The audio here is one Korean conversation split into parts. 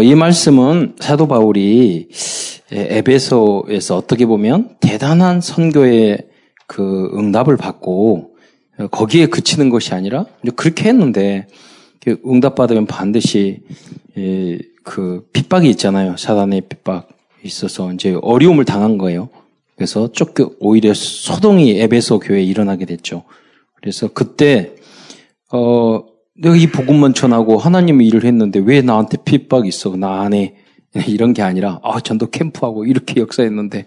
어, 이 말씀은 사도 바울이 에베소에서 어떻게 보면 대단한 선교의 그 응답을 받고 거기에 그치는 것이 아니라 그렇게 했는데 응답받으면 반드시 그 핍박이 있잖아요. 사단의 핍박 있어서 이제 어려움을 당한 거예요. 그래서 쫓겨 오히려 소동이 에베소 교회에 일어나게 됐죠. 그래서 그때 어 내가 이 복음만 전하고 하나님의 일을 했는데 왜 나한테 핍박이 있어? 나 안에 이런 게 아니라 아 전도 캠프하고 이렇게 역사했는데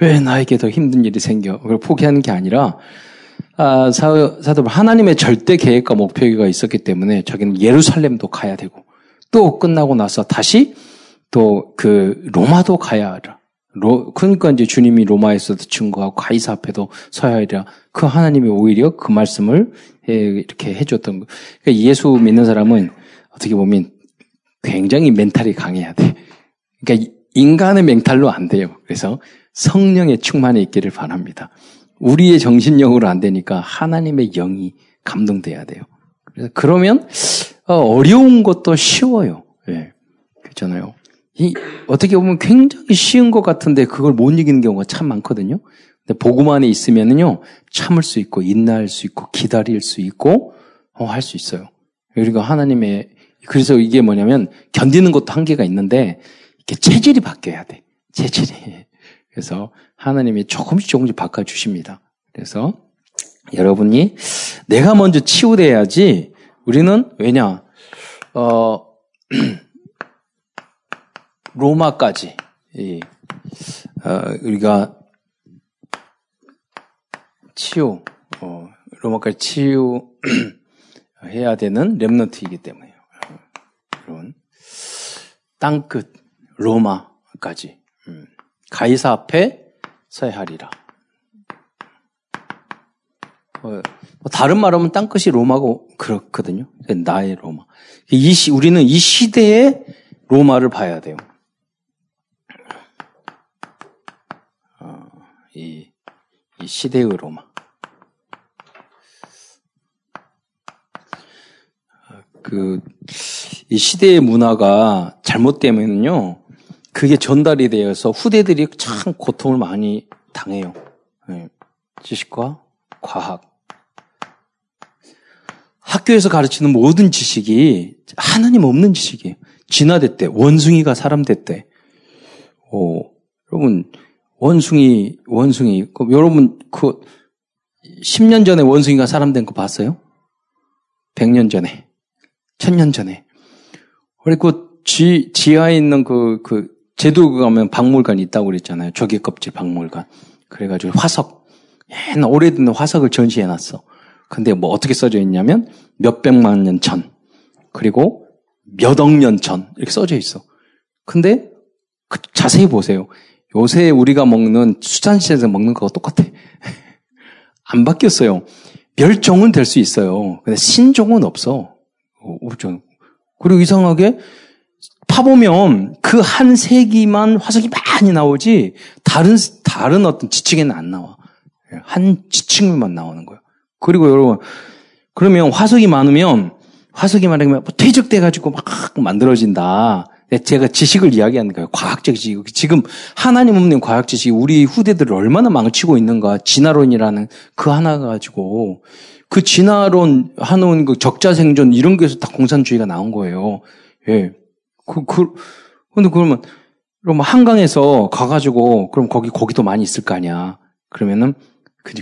왜 나에게 더 힘든 일이 생겨? 그걸 포기하는 게 아니라 아, 사, 사도 하나님의 절대 계획과 목표가 있었기 때문에 자기는 예루살렘도 가야 되고 또 끝나고 나서 다시 또 그 로마도 가야 하라. 로, 그러니까 이제 주님이 로마에서도 증거하고 가이사 앞에도 서야 하리라. 그 하나님이 오히려 그 말씀을 해, 이렇게 해줬던 거. 그러니까 예수 믿는 사람은 어떻게 보면 굉장히 멘탈이 강해야 돼. 그러니까 인간의 멘탈로 안 돼요. 그래서 성령의 충만에 있기를 바랍니다. 우리의 정신력으로 안 되니까 하나님의 영이 감동돼야 돼요. 그래서 그러면 어, 어려운 것도 쉬워요. 예. 그렇잖아요. 이, 어떻게 보면 굉장히 쉬운 것 같은데 그걸 못 이기는 경우가 참 많거든요. 복음 안에 있으면은요, 참을 수 있고, 인내할 수 있고, 기다릴 수 있고, 어, 할 수 있어요. 그리고 하나님의, 그래서 이게 뭐냐면, 견디는 것도 한계가 있는데, 이렇게 체질이 바뀌어야 돼. 체질이. 그래서 하나님이 조금씩 조금씩 바꿔 주십니다. 그래서 여러분이 내가 먼저 치유돼야지 우리는 왜냐, 어, 로마까지, 이, 어, 우리가 치유, 어, 로마까지 치유해야 되는 렘넌트이기 때문에요. 여러분, 땅끝, 로마까지. 음. 가이사 앞에 서야 하리라. 어, 뭐 다른 말하면 땅끝이 로마고 그렇거든요. 나의 로마. 이 시, 우리는 이 시대의 로마를 봐야 돼요. 어, 이, 이 시대의 로마. 그, 이 시대의 문화가 잘못되면요, 그게 전달이 되어서 후대들이 참 고통을 많이 당해요. 네. 지식과 과학. 학교에서 가르치는 모든 지식이 하나님 없는 지식이에요. 진화됐대. 원숭이가 사람 됐대. 오, 여러분, 원숭이, 원숭이. 그 여러분, 그, 10년 전에 원숭이가 사람 된 거 봤어요? 100년 전에. 1000년 전에. 그리고 지, 지하에 있는 그, 그, 제도 가면 박물관이 있다고 그랬잖아요. 조개 껍질 박물관. 그래가지고 화석, 옛날 오래된 화석을 전시해 놨어. 근데 뭐 어떻게 써져 있냐면 몇백만 년 전, 그리고 몇억 년 전, 이렇게 써져 있어. 근데 그 자세히 보세요. 요새 우리가 먹는 수산시에서 먹는 거가 똑같아. 안 바뀌었어요. 멸종은 될 수 있어요. 근데 신종은 없어. 없죠. 그리고 이상하게 파보면 그 한 세기만 화석이 많이 나오지 다른 다른 어떤 지층에는 안 나와. 한 지층만 나오는 거예요. 그리고 여러분 그러면 화석이 많으면 화석이 많으면 퇴적돼 가지고 막 만들어진다. 제가 지식을 이야기하는 거예요. 과학적 지식. 지금 하나님 없는 과학 지식이 우리 후대들을 얼마나 망치고 있는가. 진화론이라는 그 하나 가지고 그 진화론 하는 그 적자 생존 이런 게서 다 공산주의가 나온 거예요. 예. 그, 그, 근데 그러면, 그럼 한강에서 가가지고, 그럼 거기 고기도 많이 있을 거 아니야. 그러면은, 그,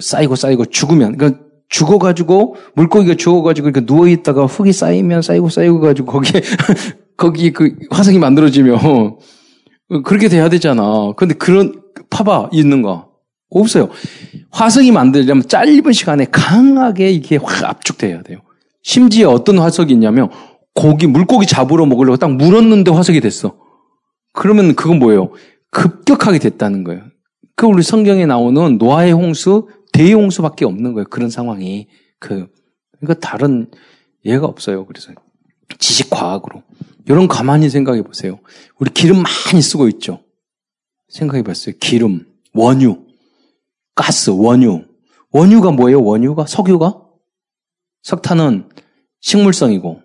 쌓이고 쌓이고 죽으면, 그러니까 죽어가지고, 물고기가 죽어가지고, 이렇게 누워있다가 흙이 쌓이면 쌓이고 쌓이고 가지고, 거기에, 거기 그 화성이 만들어지면, 그렇게 돼야 되잖아. 근데 그런, 파봐, 있는가? 없어요. 화석이 만들려면 짧은 시간에 강하게 이게 확 압축돼야 돼요. 심지어 어떤 화석이 있냐면, 고기, 물고기 잡으러 먹으려고 딱 물었는데 화석이 됐어. 그러면 그건 뭐예요? 급격하게 됐다는 거예요. 그 우리 성경에 나오는 노아의 홍수, 대홍수밖에 없는 거예요. 그런 상황이. 그, 그러니까 다른 예가 없어요. 그래서 지식 과학으로. 이런 가만히 생각해 보세요. 우리 기름 많이 쓰고 있죠. 생각해 봤어요. 기름, 원유, 가스, 원유. 원유가 뭐예요? 원유가? 석유가? 석탄은 식물성이고,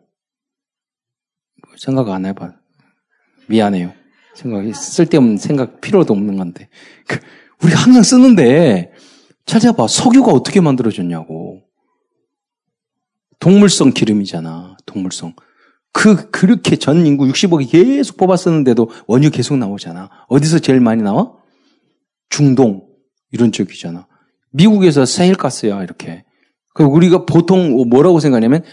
생각 안 해봐. 미안해요. 생각이 쓸데없는 생각 필요도 없는 건데. 그, 우리가 항상 쓰는데 찾아봐. 석유가 어떻게 만들어졌냐고. 동물성 기름이잖아. 동물성. 그, 그렇게 전 인구 60억이 계속 뽑았었는데도 원유 계속 나오잖아. 어디서 제일 많이 나와? 중동. 이런 쪽이잖아. 미국에서 세일가스야, 이렇게. 그 우리가 보통 뭐라고 생각하냐면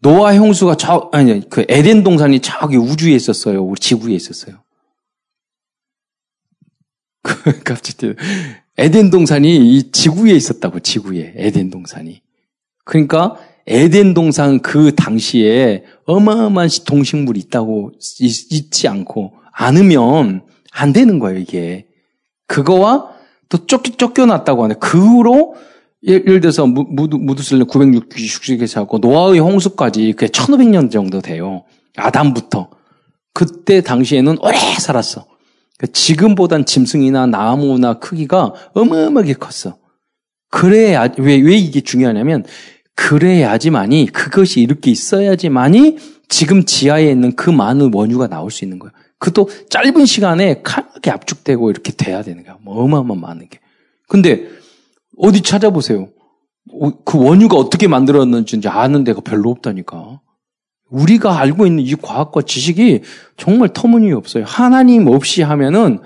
노아 형수가 저, 아니, 그 에덴 동산이 저기 우주에 있었어요. 우리 지구에 있었어요. 그 갑자기 에덴 동산이 이 지구에 있었다고, 지구에. 에덴 동산이. 그러니까 에덴 동산 그 당시에 어마어마한 동식물이 있다고 있, 지 않고 않으면 안 되는 거예요, 이게. 그거와 또 쫓겨, 쫓겨났다고 하네. 그 후로 예를 들어서 무드, 무드슬림 960에서 하고 노아의 홍수까지 그게 1500년 정도 돼요. 아담부터. 그때 당시에는 오래 살았어. 그러니까 지금보단 짐승이나 나무나 크기가 어마어마하게 컸어. 그래야, 왜, 왜 이게 중요하냐면, 그래야지만이, 그것이 이렇게 있어야지만이 지금 지하에 있는 그 많은 원유가 나올 수 있는 거야. 그것도 짧은 시간에 강하게 압축되고 이렇게 돼야 되는 거야. 뭐 어마어마 많은 게. 근데, 어디 찾아보세요. 그 원유가 어떻게 만들었는지 아는 데가 별로 없다니까. 우리가 알고 있는 이 과학과 지식이 정말 터무니없어요. 하나님 없이 하면은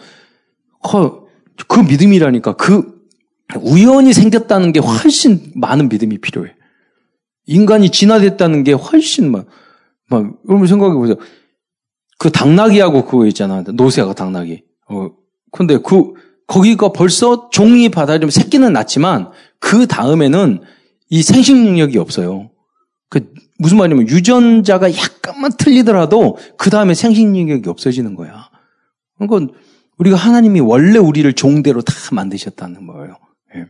그, 그 믿음이라니까 그 우연히 생겼다는 게 훨씬 많은 믿음이 필요해. 인간이 진화됐다는 게 훨씬 막, 막 여러분 생각해 보세요. 그 당나귀하고 그거 있잖아. 노새가 당나귀. 어, 근데 그 거기가 벌써 종이 받아들이면 새끼는 낳지만 그 다음에는 이 생식 능력이 없어요. 그 무슨 말이냐면 유전자가 약간만 틀리더라도 그 다음에 생식 능력이 없어지는 거야. 그러니까 우리가 하나님이 원래 우리를 종대로 다 만드셨다는 거예요. 예.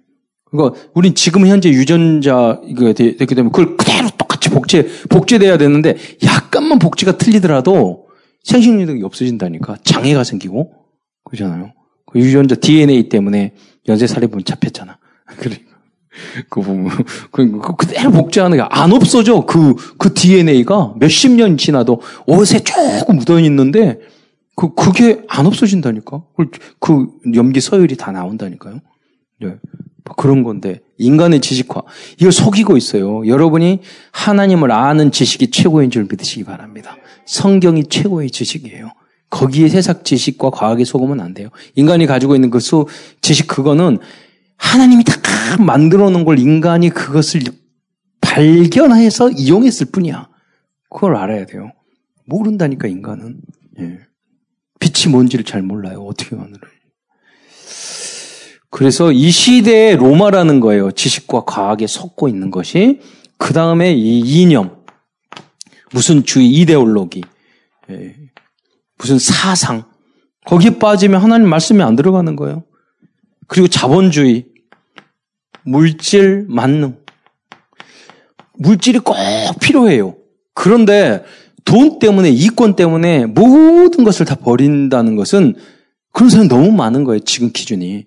그러니까 우린 지금 현재 유전자 이거 됐기 때문에 그걸 그대로 똑같이 복제 복제돼야 되는데 약간만 복제가 틀리더라도 생식 능력이 없어진다니까 장애가 생기고 그러잖아요. 그 유전자 DNA 때문에 연쇄살인범 잡혔잖아. 그리고 그 부분 그, 그 그대로 복제하는 게 안 없어져. 그, 그 DNA가 몇십 년 지나도 옷에 조금 묻어 있는데 그, 그게 안 없어진다니까. 그, 그 염기 서열이 다 나온다니까요. 네. 뭐 그런 건데 인간의 지식화 이거 속이고 있어요. 여러분이 하나님을 아는 지식이 최고인 줄 믿으시기 바랍니다. 성경이 최고의 지식이에요. 거기에 세상 지식과 과학에 속으면 안 돼요. 인간이 가지고 있는 그 수, 지식 그거는 하나님이 다 만들어 놓은 걸 인간이 그것을 발견해서 이용했을 뿐이야. 그걸 알아야 돼요. 모른다니까 인간은. 예. 빛이 뭔지를 잘 몰라요. 어떻게 만들어요. 그래서 이 시대의 로마라는 거예요. 지식과 과학에 섞고 있는 것이. 그 다음에 이 이념. 무슨 주의 이데올로기. 예. 무슨 사상. 거기에 빠지면 하나님 말씀이 안 들어가는 거예요. 그리고 자본주의, 물질, 만능. 물질이 꼭 필요해요. 그런데 돈 때문에, 이권 때문에 모든 것을 다 버린다는 것은 그런 사람이 너무 많은 거예요. 지금 기준이.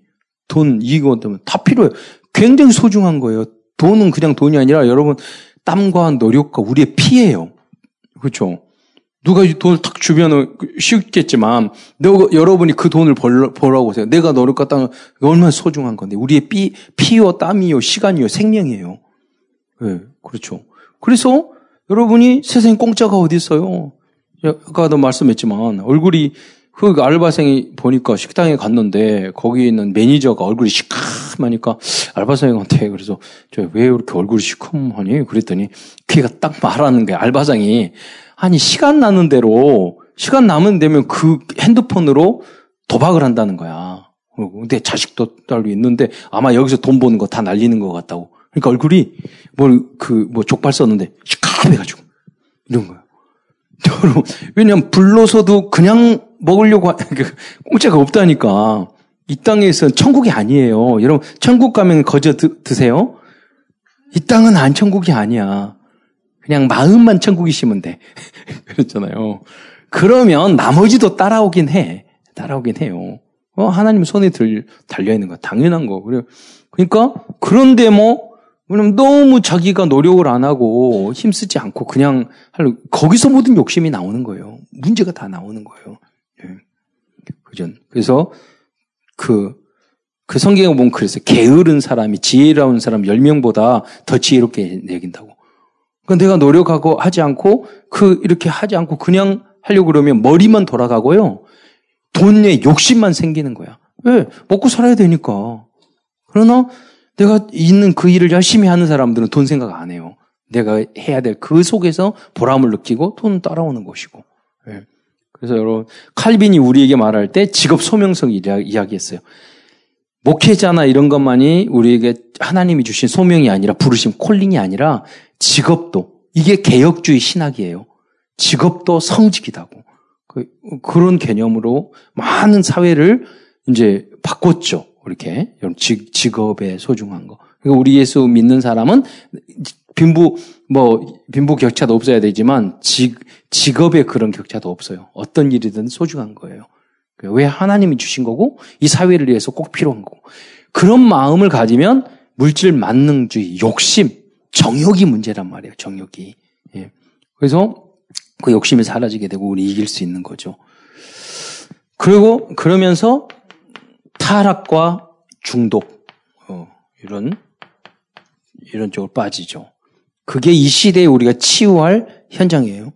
돈, 이권 때문에 다 필요해요. 굉장히 소중한 거예요. 돈은 그냥 돈이 아니라 여러분 땀과 노력과 우리의 피해요. 그렇죠? 누가 이 돈을 탁 주면은 쉽겠지만, 너, 여러분이 그 돈을 벌, 벌라고 하세요. 내가 너를 갖다가 얼마나 소중한 건데. 우리의 피, 피요, 땀이요, 시간이요, 생명이에요. 예, 네, 그렇죠. 그래서 여러분이 세상에 공짜가 어디 있어요? 아까도 말씀했지만, 얼굴이, 그 알바생이 보니까 식당에 갔는데, 거기 있는 매니저가 얼굴이 시커머니까 알바생한테 그래서, 저 왜 이렇게 얼굴이 시커머니? 그랬더니, 걔가 딱 말하는 거야. 알바생이. 아니, 시간 나는 대로, 시간 남은 되면 그 핸드폰으로 도박을 한다는 거야. 근데 자식도 딸도 있는데 아마 여기서 돈 버는 거 다 날리는 것 같다고. 그러니까 얼굴이 뭘, 그, 뭐 족발 썼는데 시커해가지고. 이런 거야. 왜냐면 불로서도 그냥 먹으려고, 그 공짜가 없다니까. 이 땅에서 천국이 아니에요. 여러분, 천국 가면 거저 드, 드세요? 이 땅은 안 천국이 아니야. 그냥 마음만 천국이시면 돼. 그렇잖아요. 그러면 나머지도 따라오긴 해. 따라오긴 해요. 어, 하나님 손에 들, 달려있는 거. 당연한 거. 그래. 그러니까, 그런데 뭐, 왜냐면 너무 자기가 노력을 안 하고 힘쓰지 않고 그냥 할, 거기서 모든 욕심이 나오는 거예요. 문제가 다 나오는 거예요. 그죠? 그래서 그, 그 성경에 보면 그래서 게으른 사람이 지혜로운 사람 10명보다 더 지혜롭게 여긴다고. 그 내가 노력하고 하지 않고 그 이렇게 하지 않고 그냥 하려고 그러면 머리만 돌아가고요. 돈에 욕심만 생기는 거야. 왜? 먹고 살아야 되니까. 그러나 내가 있는 그 일을 열심히 하는 사람들은 돈 생각 안 해요. 내가 해야 될 그 속에서 보람을 느끼고 돈 따라오는 것이고. 예. 그래서 여러분 칼빈이 우리에게 말할 때 직업 소명성 이야기했어요. 목회자나 이런 것만이 우리에게 하나님이 주신 소명이 아니라 부르심 콜링이 아니라 직업도 이게 개혁주의 신학이에요. 직업도 성직이다고. 그, 그런 개념으로 많은 사회를 이제 바꿨죠. 이렇게 직, 직업의 소중한 거. 그러니까 우리 예수 믿는 사람은 빈부 뭐 빈부 격차도 없어야 되지만 직 직업의 그런 격차도 없어요. 어떤 일이든 소중한 거예요. 왜 하나님이 주신 거고 이 사회를 위해서 꼭 필요한 거고 그런 마음을 가지면 물질 만능주의, 욕심, 정욕이 문제란 말이에요. 정욕이. 예. 그래서 그 욕심이 사라지게 되고 우리 이길 수 있는 거죠. 그리고 그러면서 타락과 중독 어, 이런 이런 쪽으로 빠지죠. 그게 이 시대에 우리가 치유할 현장이에요.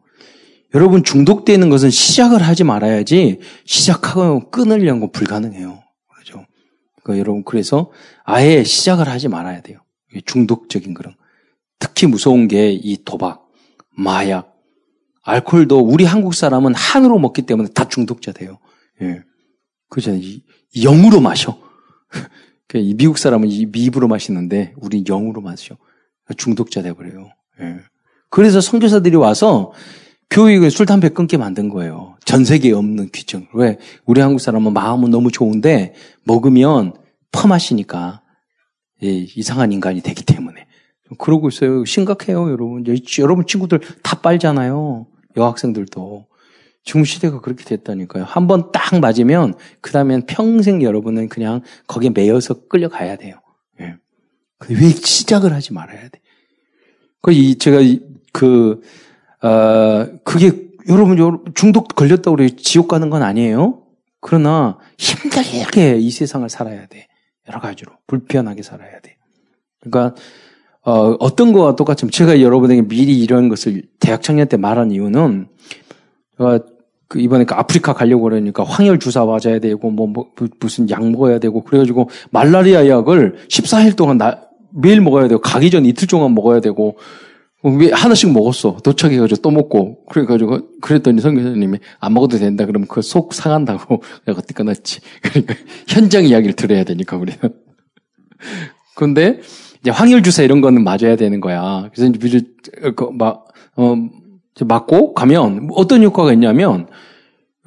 여러분 중독되는 것은 시작을 하지 말아야지 시작하고 끊으려는 건 불가능해요. 그렇죠? 그러니까 여러분 그래서 아예 시작을 하지 말아야 돼요. 중독적인 그런. 특히 무서운 게 이 도박, 마약, 알코올도 우리 한국 사람은 한으로 먹기 때문에 다 중독자 돼요. 예. 그죠? 영으로 마셔. 그 미국 사람은 미입으로 마시는데 우리 영으로 마셔. 중독자 돼버려요. 예. 그래서 선교사들이 와서 교육을 술, 담배 끊게 만든 거예요. 전 세계에 없는 규정. 왜? 우리 한국 사람은 마음은 너무 좋은데 먹으면 퍼마시니까 예, 이상한 인간이 되기 때문에. 그러고 있어요. 심각해요, 여러분. 여러분 친구들 다 빨잖아요. 여학생들도. 지금 시대가 그렇게 됐다니까요. 한 번 딱 맞으면, 그 다음엔 평생 여러분은 그냥 거기에 매여서 끌려가야 돼요. 예. 왜 시작을 하지 말아야 돼? 그, 이, 제가, 그, 어, 그게, 여러분, 중독 걸렸다고 그래 지옥 가는 건 아니에요? 그러나 힘들게 이 세상을 살아야 돼. 여러 가지로. 불편하게 살아야 돼. 그러니까, 어, 어떤 거와 똑같으면 제가 여러분에게 미리 이런 것을 대학 청년 때 말한 이유는 어, 그 이번에 그 아프리카 가려고 그러니까 황열 주사 맞아야 되고 뭐, 뭐 무슨 약 먹어야 되고 그래가지고 말라리아 약을 14일 동안 나, 매일 먹어야 되고 가기 전 이틀 동안 먹어야 되고 왜 하나씩 먹었어. 도착해가지고 또 먹고 그래가지고 그랬더니 선교사님이 안 먹어도 된다. 그러면 그 속 상한다고 내가 그때 끊었지 그러니까 현장 이야기를 들어야 되니까 우리는. 근데 이제 황열 주사 이런 거는 맞아야 되는 거야. 그래서 이제 막, 어, 맞고 가면 어떤 효과가 있냐면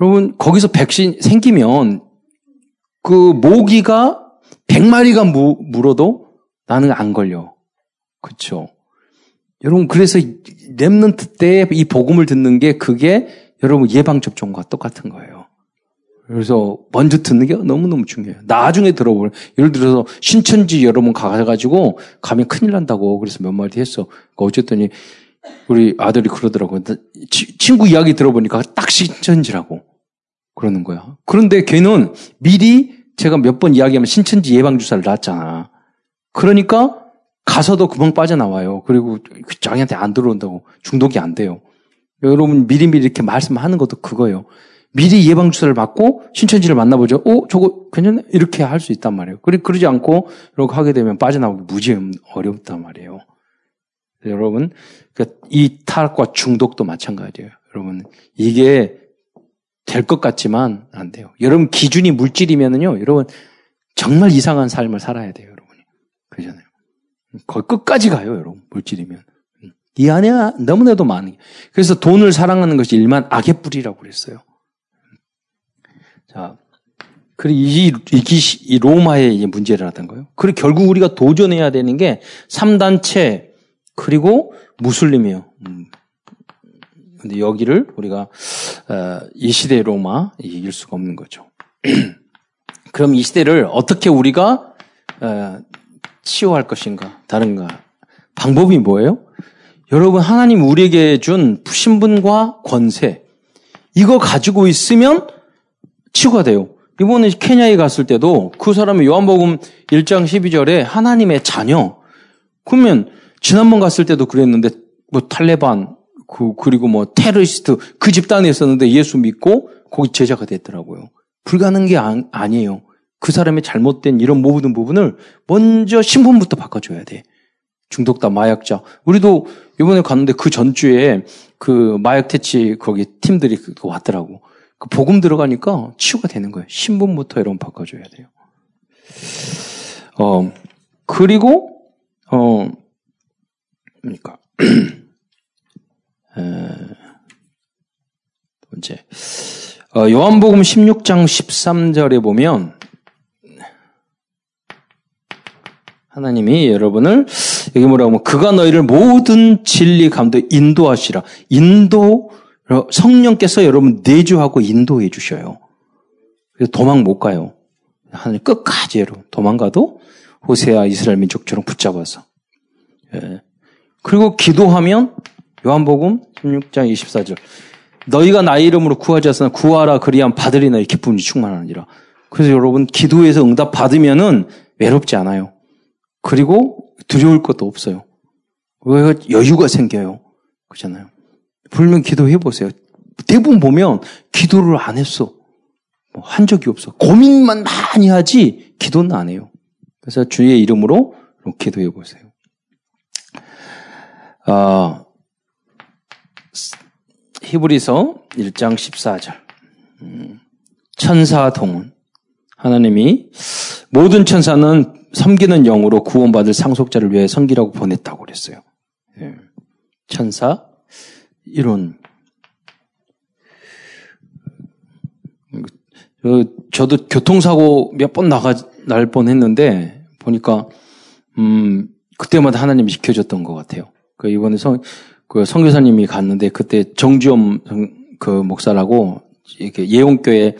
여러분 거기서 백신 생기면 그 모기가 100마리가 무, 물어도 나는 안 걸려. 그렇죠. 여러분 그래서 랩런트 때 이 복음을 듣는 게 그게 여러분 예방 접종과 똑같은 거예요. 그래서 먼저 듣는 게 너무너무 중요해요. 나중에 들어볼. 예를 들어서 신천지 여러분 가가지고 가면 큰일 난다고 그래서 몇 마디 했어. 그러니까 어쨌더니 우리 아들이 그러더라고요. 치, 친구 이야기 들어보니까 딱 신천지라고 그러는 거야. 그런데 걔는 미리 제가 몇 번 이야기하면 신천지 예방주사를 놨잖아. 그러니까 가서도 금방 빠져나와요. 그리고 그 장애한테 안 들어온다고 중독이 안 돼요. 여러분 미리미리 이렇게 말씀하는 것도 그거예요. 미리 예방 주사를 맞고 신천지를 만나보죠. 어, 저거 괜찮네? 이렇게 할 수 있단 말이에요. 그리, 그러지 않고 이렇게 하게 되면 빠져나오기 무지 어렵단 말이에요. 여러분, 그러니까 이 타락과 중독도 마찬가지예요. 여러분, 이게 될 것 같지만 안 돼요. 여러분 기준이 물질이면은요, 여러분 정말 이상한 삶을 살아야 돼요. 그러잖아요. 거의 끝까지 가요, 여러분. 물질이면. 이 안에 너무나도 많은. 그래서 돈을 사랑하는 것이 일만 악의 뿌리라고 그랬어요. 자, 그리고 이, 이, 이 로마의 문제를 하던 거예요. 그리고 결국 우리가 도전해야 되는 게 3단체, 그리고 무슬림이에요. 음. 근데 여기를 우리가, 어, 이 시대 로마, 이길 수가 없는 거죠. 그럼 이 시대를 어떻게 우리가, 어, 치유할 것인가? 다른가? 방법이 뭐예요? 여러분, 하나님 우리에게 준 신분과 권세, 이거 가지고 있으면 치유가 돼요. 이번에 케냐에 갔을 때도 그 사람이 요한복음 1장 12절에 하나님의 자녀. 그러면 지난번 갔을 때도 그랬는데 뭐 탈레반 그 그리고 뭐 테러리스트 그 집단에 있었는데 예수 믿고 거기 제자가 됐더라고요. 불가능한 게 아, 아니에요. 그 사람의 잘못된 이런 모든 부분을 먼저 신분부터 바꿔줘야 돼. 중독자, 마약자. 우리도 이번에 갔는데 그 전주에 그 마약 퇴치 거기 팀들이 왔더라고. 그 복음 들어가니까 치유가 되는 거예요. 신분부터 여러분 바꿔줘야 돼요. 어, 그리고, 어, 그러니까, 에. 어, 요한복음 16장 13절에 보면, 하나님이 여러분을 여기 뭐라고 하면 그가 너희를 모든 진리 감도 인도하시라. 인도 성령께서 여러분 내주하고 인도해 주셔요. 그래서 도망 못 가요. 하나님 끝까지 여러분 도망가도 호세아 이스라엘 민족처럼 붙잡아서. 예. 그리고 기도하면 요한복음 16장 24절 너희가 나의 이름으로 구하지 않으나 구하라 그리하면 받으리나 이 기쁨이 충만하니라. 그래서 여러분 기도해서 응답 받으면은 외롭지 않아요. 그리고 두려울 것도 없어요. 왜 여유가 생겨요. 그렇잖아요. 불면 기도해 보세요. 대부분 보면 기도를 안 했어. 뭐 한 적이 없어. 고민만 많이 하지 기도는 안 해요. 그래서 주의 이름으로 기도해 보세요. 아, 히브리서 1장 14절. 음, 천사 동은 하나님이 모든 천사는 섬기는 영으로 구원받을 상속자를 위해 섬기라고 보냈다고 그랬어요. 예. 천사 이론. 저도 교통사고 몇 번 나가 날 뻔했는데 보니까 음 그때마다 하나님이 지켜줬던 것 같아요. 그 이번에 성, 그 성교사님이 갔는데 그때 정주엄 그 목사라고 이렇게 예원교회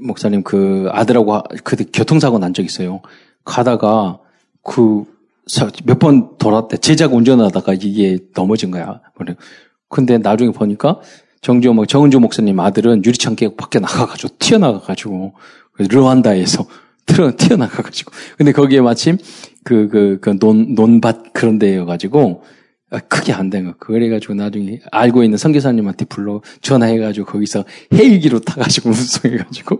목사님 그 아들하고 그 교통사고 난 적 있어요. 가다가 그 몇 번 돌았대. 제자가 운전하다가 이게 넘어진 거야. 근데 나중에 보니까 정주 목 정은주 목사님 아들은 유리창 깨고 밖에 나가가지고 튀어나가가지고 르완다에서 튀어 튀어나가가지고 근데 거기에 마침 그 그그논 논밭 그런 데여가지고 아, 크게 안 된 거. 그래가지고 나중에 알고 있는 선교사님한테 불러 전화해가지고 거기서 헬기로 타가지고 운송해가지고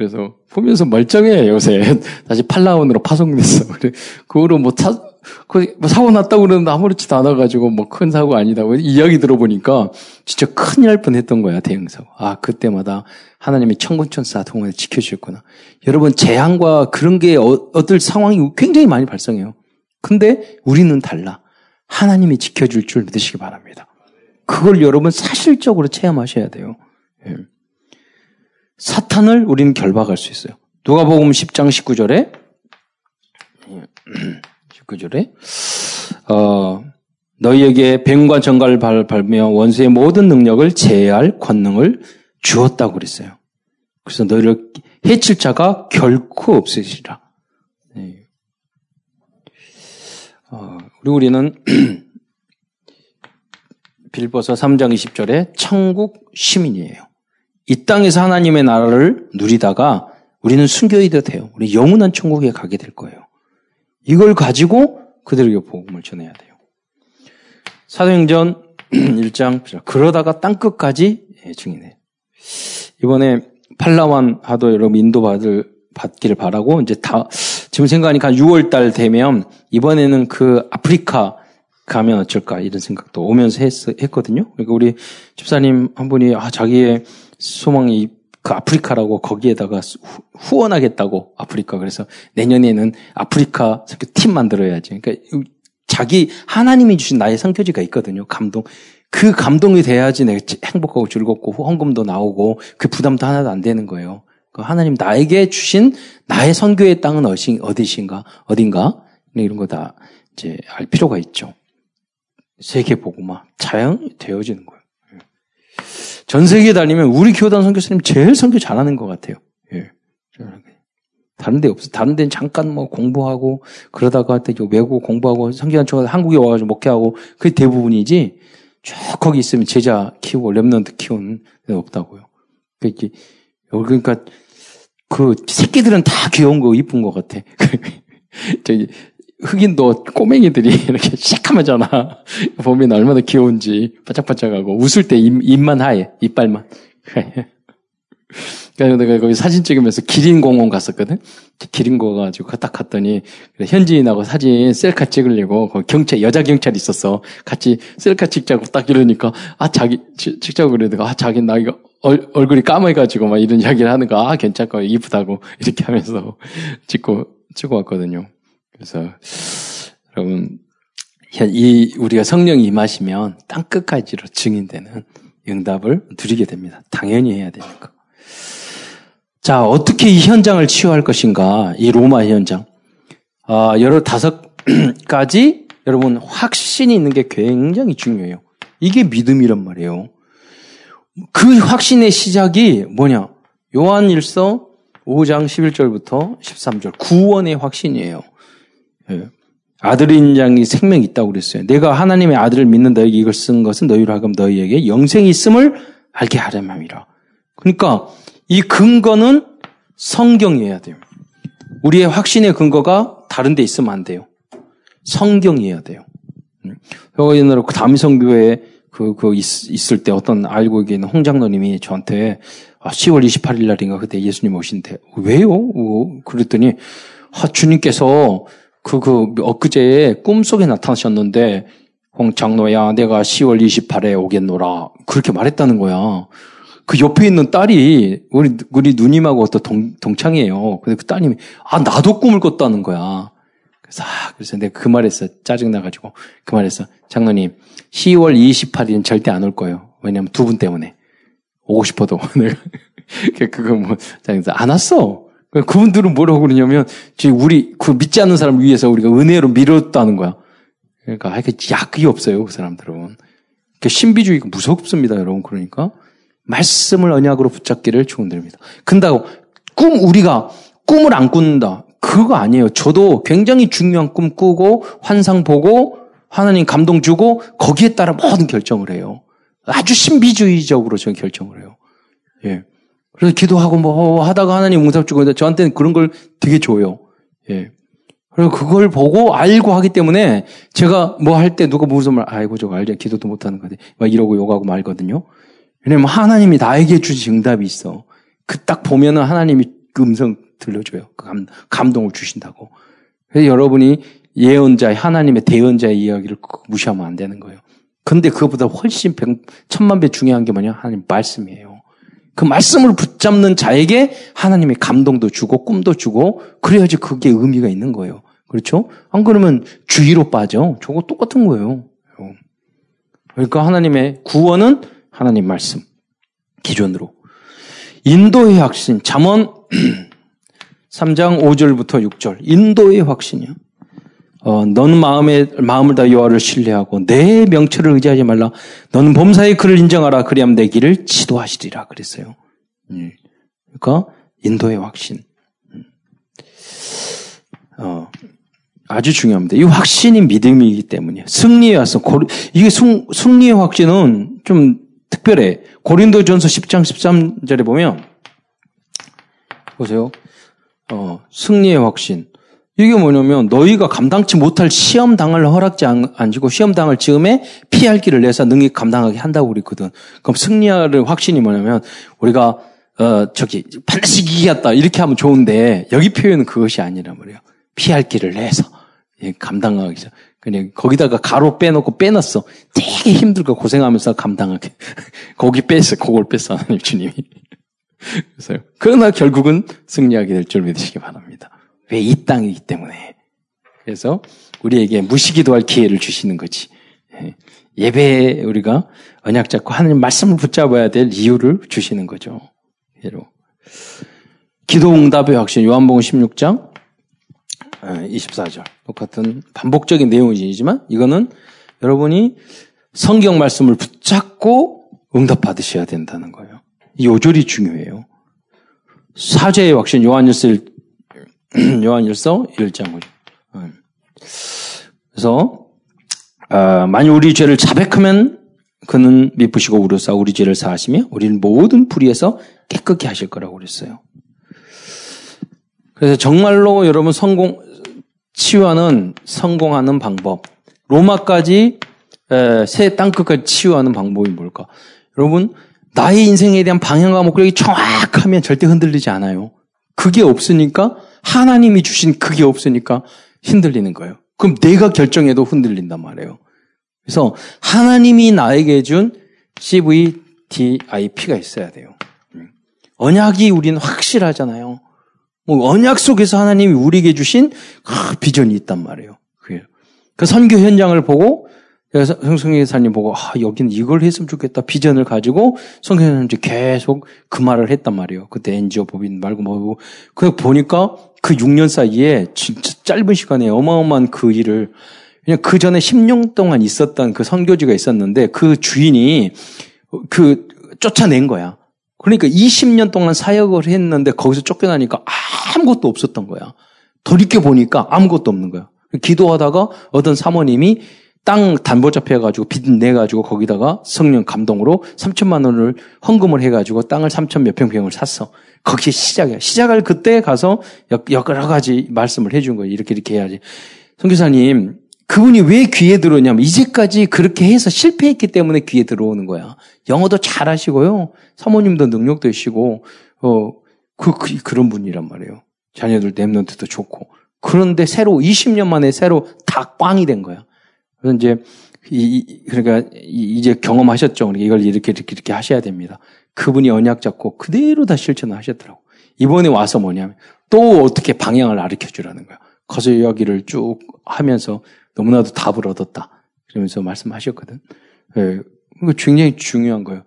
그래서 보면서 멀쩡해 요새 다시 팔라원으로 파송됐어. 그래 그거로 뭐 타, 그뭐 사고 났다고 그러는데 아무렇지도 않아가지고 뭐 큰 사고 아니다. 이야기 들어보니까 진짜 큰일 날 뻔했던 거야 대형 사고. 아 그때마다 하나님이 천군천사 동안에 지켜주셨구나. 여러분 재앙과 그런 게 어, 얻을 상황이 굉장히 많이 발생해요. 근데 우리는 달라. 하나님이 지켜줄 줄 믿으시기 바랍니다. 그걸 여러분 사실적으로 체험하셔야 돼요. 예. 사탄을 우리는 결박할 수 있어요. 누가복음 10장 19절에 19절에 어, 너희에게 뱀과 정갈을 밟며 원수의 모든 능력을 제할 권능을 주었다고 그랬어요. 그래서 너희를 해칠 자가 결코 없으시라. 네. 어, 그리고 우리는 빌보서 3장 20절에 천국 시민이에요. 이 땅에서 하나님의 나라를 누리다가 우리는 순교이도 돼요. 우리 영원한 천국에 가게 될 거예요. 이걸 가지고 그들에게 복음을 전해야 돼요. 사도행전 1장 그러다가 땅끝까지 예, 증인해. 이번에 팔라완 하도 여러분 인도받을 받기를 바라고 이제 다 지금 생각하니까 6월 달 되면 이번에는 그 아프리카 가면 어쩔까 이런 생각도 오면서 했, 했거든요. 그러니까 우리 집사님 한 분이 아 자기의 소망이 그 아프리카라고 거기에다가 후원하겠다고 아프리카 그래서 내년에는 아프리카 팀 만들어야지. 그러니까 자기 하나님이 주신 나의 성교지가 있거든요. 감동. 그 감동이 돼야지 내가 행복하고 즐겁고 헌금도 나오고 그 부담도 하나도 안 되는 거예요. 그 하나님 나에게 주신 나의 선교의 땅은 어디, 어디신가 어딘가 이런 거 다 이제 알 필요가 있죠. 세계 보고막 자연 되어지는 거예요. 전 세계에 다니면 우리 교단 선교사님 제일 선교 잘하는 것 같아요. 예. 다른 데 없어. 다른 데는 잠깐 뭐 공부하고 그러다가 외국 공부하고 쪽 한국에 와가지고 목회하고 그게 대부분이지 쭉 거기 있으면 제자 키우고 랩런트 키우는 데 없다고요. 그러니까 그러니까 그 새끼들은 다 귀여운 거 이쁜 것 같아. 저기 흑인도 꼬맹이들이 이렇게 시커하잖아 보면 얼마나 귀여운지 바짝바짝하고 웃을 때 입, 입만 하얘 이빨만. 그래서 내가 거기 사진 찍으면서 기린 공원 갔었거든. 기린공원 가지고 딱 갔더니 현지인하고 사진 셀카 찍으려고 거기 경찰 여자 경찰이 있었어. 같이 셀카 찍자고 딱 이러니까 아 자기 찍자고 그러다가 아 자기 나 이거 얼, 얼굴이 까매가지고 막 이런 이야기를 하는 거아 괜찮고 이쁘다고 이렇게 하면서 찍고 찍고 왔거든요. 그래서 여러분 이 우리가 성령이 임하시면 땅 끝까지로 증인되는 응답을 드리게 됩니다. 당연히 해야 거. 자, 어떻게 이 현장을 치유할 것인가? 이 로마 현장. 아, 여러 다섯 가지 여러분 확신이 있는 게 굉장히 중요해요. 이게 믿음이란 말이에요. 그 확신의 시작이 뭐냐? 요한 일서 5장 11절부터 13절 구원의 확신이에요. 예. 아들 인장이 생명이 있다고 그랬어요. 내가 하나님의 아들을 믿는 너에게 이걸 쓴 것은 너희로 하금 너희에게 영생이 있음을 알게 하려함이라. 그러니까 이 근거는 성경이어야 돼요. 우리의 확신의 근거가 다른 데 있으면 안 돼요. 성경이어야 돼요. 저 옛날에 그 담성교회 그, 그 있, 을때 어떤 알고 계는 홍장로님이 저한테 10월 아, 28일 날인가 그때 예수님 오신데 왜요? 어, 그랬더니 아, 주님께서 그, 그, 엊그제 꿈속에 나타나셨는데 홍 장로야 내가 10월 28일에 오겠노라 그렇게 말했다는 거야. 그 옆에 있는 딸이 우리 우리 누님하고 또 동, 동창이에요. 근데 그 따님이 아 나도 꿈을 꿨다는 거야. 그래서 아, 그래서 내가 그 말했어 짜증 나가지고 그 말했어 장로님 10월 28일은 절대 안 올 거예요. 왜냐면 두 분 때문에 오고 싶어도 내가 그거 뭐 그래서 안 왔어. 그분들은 뭐라고 그러냐면 우리 그 믿지 않는 사람 위해서 우리가 은혜로 밀었다는 거야. 그러니까 아, 그 약이 없어요 그 사람들은. 신비주의가 무섭습니다 여러분 그러니까. 말씀을 언약으로 붙잡기를 축원드립니다. 근다고 꿈 우리가 꿈을 안 꾼다. 그거 아니에요. 저도 굉장히 중요한 꿈 꾸고 환상 보고 하나님 감동 주고 거기에 따라 모든 결정을 해요. 아주 신비주의적으로 저는 결정을 해요. 예. 그래서 기도하고 뭐 하다가 하나님 응답 주고 저한테는 그런 걸 되게 줘요. 예. 그리고 그걸 보고 알고 하기 때문에 제가 뭐 할 때 누가 무슨 말, 아이고 저거 알죠. 기도도 못 하는 거지. 막 이러고 욕하고 말거든요. 왜냐면 하나님이 나에게 주신 응답이 있어. 그 딱 보면은 하나님이 그 음성 들려줘요. 그 감, 감동을 주신다고. 그래서 여러분이 예언자의 하나님의 대언자의 이야기를 무시하면 안 되는 거예요. 근데 그것보다 훨씬 백, 천만 배 중요한 게 뭐냐? 하나님 말씀이에요. 그 말씀을 붙잡는 자에게 하나님의 감동도 주고 꿈도 주고 그래야지 그게 의미가 있는 거예요. 그렇죠? 안 그러면 주의로 빠져. 저거 똑같은 거예요. 그러니까 하나님의 구원은 하나님 말씀 기준으로 인도의 확신 잠언 3장 5절부터 6절 인도의 확신이요. 어, 너는 마음에 마음을 다 여호와를 신뢰하고 내 명철을 의지하지 말라. 너는 범사의 그를 인정하라. 그리하면 내 길을 지도하시리라 그랬어요. 음. 그러니까 인도의 확신. 음. 어, 아주 중요합니다. 이 확신이 믿음이기 때문이에요. 승리에 와서 이게 승, 승리의 확신은 좀 특별해. 고린도전서 10장 13절에 보면 보세요. 어, 승리의 확신. 이게 뭐냐면 너희가 감당치 못할 시험 당을 허락지 않고 시험 당을 즈음에 피할 길을 내서 능히 감당하게 한다고 그랬거든. 그럼 승리할 확신이 뭐냐면 우리가 어 저기 반드시 이기겠다 이렇게 하면 좋은데 여기 표현은 그것이 아니란 말이에요. 피할 길을 내서 예, 감당하기 전. 그냥 거기다가 가로 빼놓고 빼놨어. 되게 힘들고 고생하면서 감당하게. 거기 뺐어. 그걸 뺐어. 하나님 주님이. 그래서 그러나 결국은 승리하게 될 줄 믿으시기 바랍니다. 왜 이 땅이기 때문에. 그래서 우리에게 무시기도 할 기회를 주시는 거지. 예. 예배에 우리가 언약 잡고 하나님 말씀을 붙잡아야 될 이유를 주시는 거죠. 예로. 기도 응답의 확신 요한복음 16장 24절. 똑같은 반복적인 내용이지만 이거는 여러분이 성경 말씀을 붙잡고 응답 받으셔야 된다는 거예요. 이 요절이 중요해요. 사죄의 확신 요한일서 요한일서 1장 그래서 어, 만약 우리 죄를 자백하면 그는 미쁘시고 우려사 우리 죄를 사하시며 우리는 모든 불의에서 깨끗게 하실 거라고 그랬어요. 그래서 정말로 여러분 성공, 치유하는 성공하는 방법. 로마까지 새 땅끝까지 치유하는 방법이 뭘까? 여러분 나의 인생에 대한 방향과 목적이 정확하면 절대 흔들리지 않아요. 그게 없으니까 하나님이 주신 그게 없으니까 흔들리는 거예요. 그럼 내가 결정해도 흔들린단 말이에요. 그래서 하나님이 나에게 준 CVDIP가 있어야 돼요. 음. 언약이 우리는 확실하잖아요. 뭐 언약 속에서 하나님이 우리에게 주신 그 비전이 있단 말이에요. 그 선교 현장을 보고 그래서 성성회사님 보고 아 여기는 이걸 했으면 좋겠다 비전을 가지고 성경회사님 계속 그 말을 했단 말이에요. 그때 NGO 법인 말고 뭐고 그 보니까 그 6년 사이에 진짜 짧은 시간에 어마어마한 그 일을 그냥 그 전에 10년 동안 있었던 그 선교지가 있었는데 그 주인이 그 쫓아낸 거야. 그러니까 20년 동안 사역을 했는데 거기서 쫓겨나니까 아무것도 없었던 거야. 돌이켜 보니까 아무것도 없는 거야. 기도하다가 어떤 사모님이 땅 담보잡혀 가지고 빚 내 가지고 거기다가 성령 감동으로 3천만 원을 헌금을 해 가지고 땅을 3천 몇 평평을 샀어. 거기에 시작이야. 시작을 그때 가서 여러 가지 말씀을 해 준 거예요. 이렇게 이렇게 해야지. 성교사님, 그분이 왜 귀에 들어오냐면 이제까지 그렇게 해서 실패했기 때문에 귀에 들어오는 거야. 영어도 잘하시고요. 사모님도 능력도 있시고 어, 그, 그 그런 분이란 말이에요. 자녀들 랩런트도 좋고. 그런데 새로 20년 만에 새로 다 꽝이 된 거야. 그래서 이제 이, 그러니까 이제 경험하셨죠. 그러니까 이걸 이렇게 이렇게 이렇게 하셔야 됩니다. 그분이 언약 잡고 그대로 다 실천을 하셨더라고. 이번에 와서 뭐냐면 또 어떻게 방향을 가르쳐 주라는 거야. 거저 이야기를 쭉 하면서 너무나도 답을 얻었다. 그러면서 말씀하셨거든. 예, 이거 굉장히 중요한 거예요.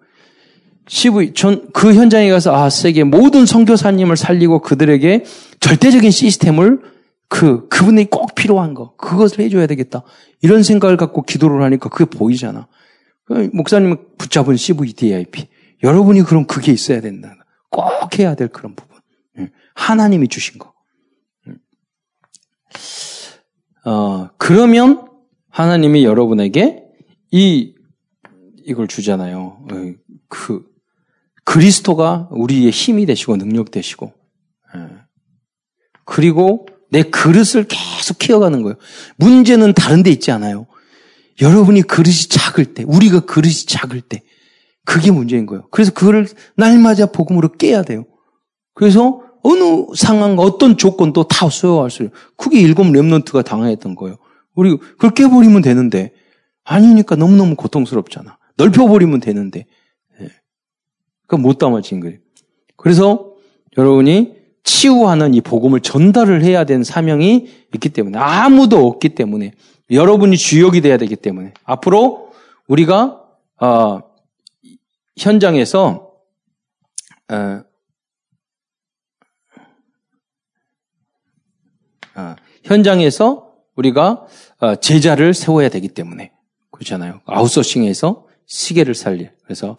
CV, 전 그 현장에 가서 아, 세계 모든 선교사님을 살리고 그들에게 절대적인 시스템을 그, 그분이 꼭 필요한 거, 그것을 해줘야 되겠다. 이런 생각을 갖고 기도를 하니까 그게 보이잖아. 그 목사님은 붙잡은 CVDIP. 여러분이 그럼 그게 있어야 된다. 꼭 해야 될 그런 부분. 예. 하나님이 주신 거. 음. 어, 그러면 하나님이 여러분에게 이, 이걸 주잖아요. 어, 그, 그리스도가 우리의 힘이 되시고 능력 되시고, 예. 그리고 내 그릇을 계속 키워가는 거예요. 문제는 다른 데 있지 않아요. 여러분이 그릇이 작을 때, 우리가 그릇이 작을 때, 그게 문제인 거예요. 그래서 그거를 날마다 복음으로 깨야 돼요. 그래서 어느 상황과 어떤 조건도 다 수용할 수 있어요. 그게 일곱 랩런트가 당했던 거예요. 우리 그걸 깨버리면 되는데 아니니까 너무너무 고통스럽잖아. 넓혀버리면 되는데 예. 그러니까 못 담아진 거예요. 그래서 여러분이 치유하는 이 복음을 전달을 해야 되는 사명이 있기 때문에 아무도 없기 때문에 여러분이 주역이 돼야 되기 때문에 앞으로 우리가 어, 현장에서 어, 어, 현장에서 우리가 어, 제자를 세워야 되기 때문에 그렇잖아요. 아웃소싱에서 시계를 살릴. 그래서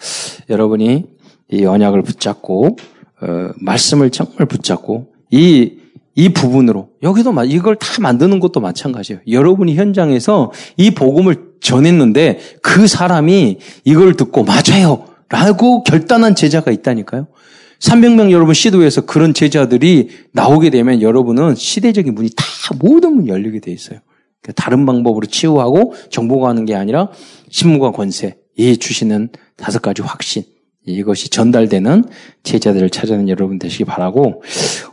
여러분이 이 언약을 붙잡고 어, 말씀을 정말 붙잡고 이, 이 부분으로 여기도 이걸 다 만드는 것도 마찬가지예요. 여러분이 현장에서 이 복음을 전했는데 그 사람이 이걸 듣고 맞아요. 라고 결단한 제자가 있다니까요. 300명 여러분 시도해서 그런 제자들이 나오게 되면 여러분은 시대적인 문이 다 모든 문이 열리게 돼 있어요. 그러니까 다른 방법으로 치유하고 정보가 하는 게 아니라 신무과 권세, 이 주시는 다섯 가지 확신, 이것이 전달되는 제자들을 찾아낸 여러분 되시기 바라고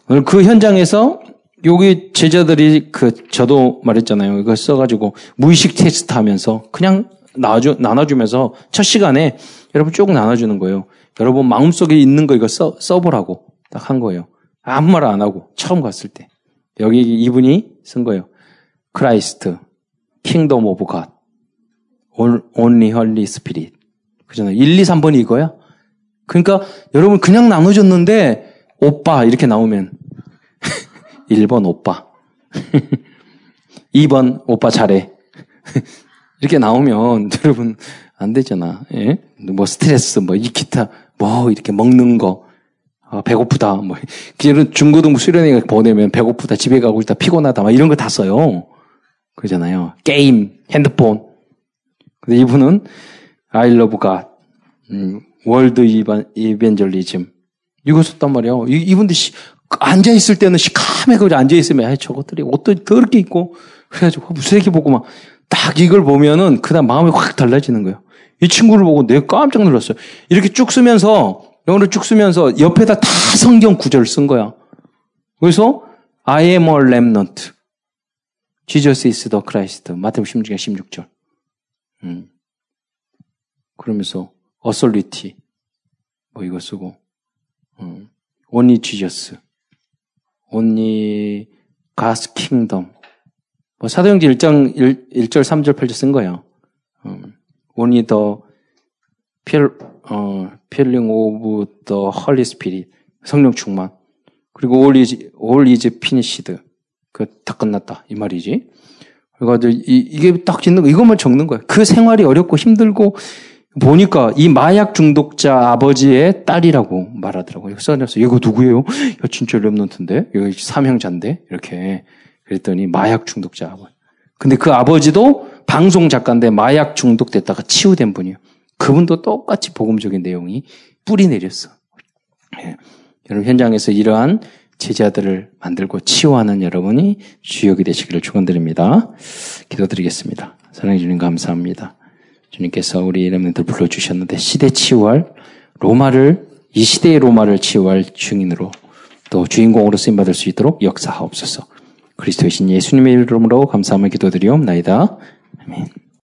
오늘 그 현장에서 여기 제자들이 그 저도 말했잖아요. 이거 써가지고 무의식 테스트 하면서 그냥 나눠주, 나눠주면서 첫 시간에 여러분 쭉 나눠주는 거예요. 여러분 마음속에 있는 거 이거 써, 써보라고 딱 한 거예요. 아무 말 안 하고 처음 갔을 때 여기 이분이 쓴 거예요. Christ, Kingdom of God, only Holy Spirit. 그잖아요. 1, 2, 3번이 이거야. 그러니까 여러분 그냥 나눠줬는데 오빠 이렇게 나오면 1번 오빠 2번 오빠 잘해 이렇게 나오면 여러분 안 되잖아. 예? 뭐 스트레스 뭐 이 기타 뭐 이렇게 먹는 거 아, 배고프다 뭐 이런 중고등 수련회 보내면 배고프다 집에 가고 있다 피곤하다 막 이런 거 다 써요. 그러잖아요. 게임 핸드폰. 근데 이분은 I love God. 음, 월드 이벤, 이벤젤리즘. 이거 썼단 말이야. 이, 분들 앉아 있을 때는 시커매 그 앉아 있으면 아, 저것들이 옷도 더럽게 입고 그래가지고 무색해 보고 막 딱 이걸 보면은 그 다음 마음이 확 달라지는 거예요. 이 친구를 보고 내가 깜짝 놀랐어요. 이렇게 쭉 쓰면서 영어를 쭉 쓰면서 옆에다 다 성경 구절을 쓴 거야. 그래서 I am a remnant. Jesus is the Christ. 마태복음 16장 16절. 음. 그러면서 authority 뭐 이거 쓰고 음. only Jesus. only. 뭐 사도행전 1장 1, 1절 3절 8절 쓴 거예요. 음. only the 어, filling of the Holy Spirit. 성령 충만. 그리고 all is, all is finished. 그, 다 끝났다. 이 말이지. 그래가지고, 이, 이게 딱 짓는 거, 이것만 적는 거야. 그 생활이 어렵고 힘들고, 보니까 이 마약 중독자 아버지의 딸이라고 말하더라고요. 써놨어. 이거 누구예요? 야, 진짜 랩런트인데? 이거 삼형자인데? 이렇게. 그랬더니 마약 중독자 아버지. 근데 그 아버지도 방송 작가인데 마약 중독됐다가 치유된 분이에요. 그분도 똑같이 복음적인 내용이 뿌리 내렸어. 예. 여러분 현장에서 이러한 제자들을 만들고 치유하는 여러분이 주역이 되시기를 축원드립니다. 기도드리겠습니다. 사랑해 주님 감사합니다. 주님께서 우리 렘런들 불러주셨는데 시대 치유할 로마를 이 시대의 로마를 치유할 증인으로 또 주인공으로 쓰임 받을 수 있도록 역사하옵소서. 그리스도의 신 예수님의 이름으로 감사함을 기도드리옵나이다. 아멘.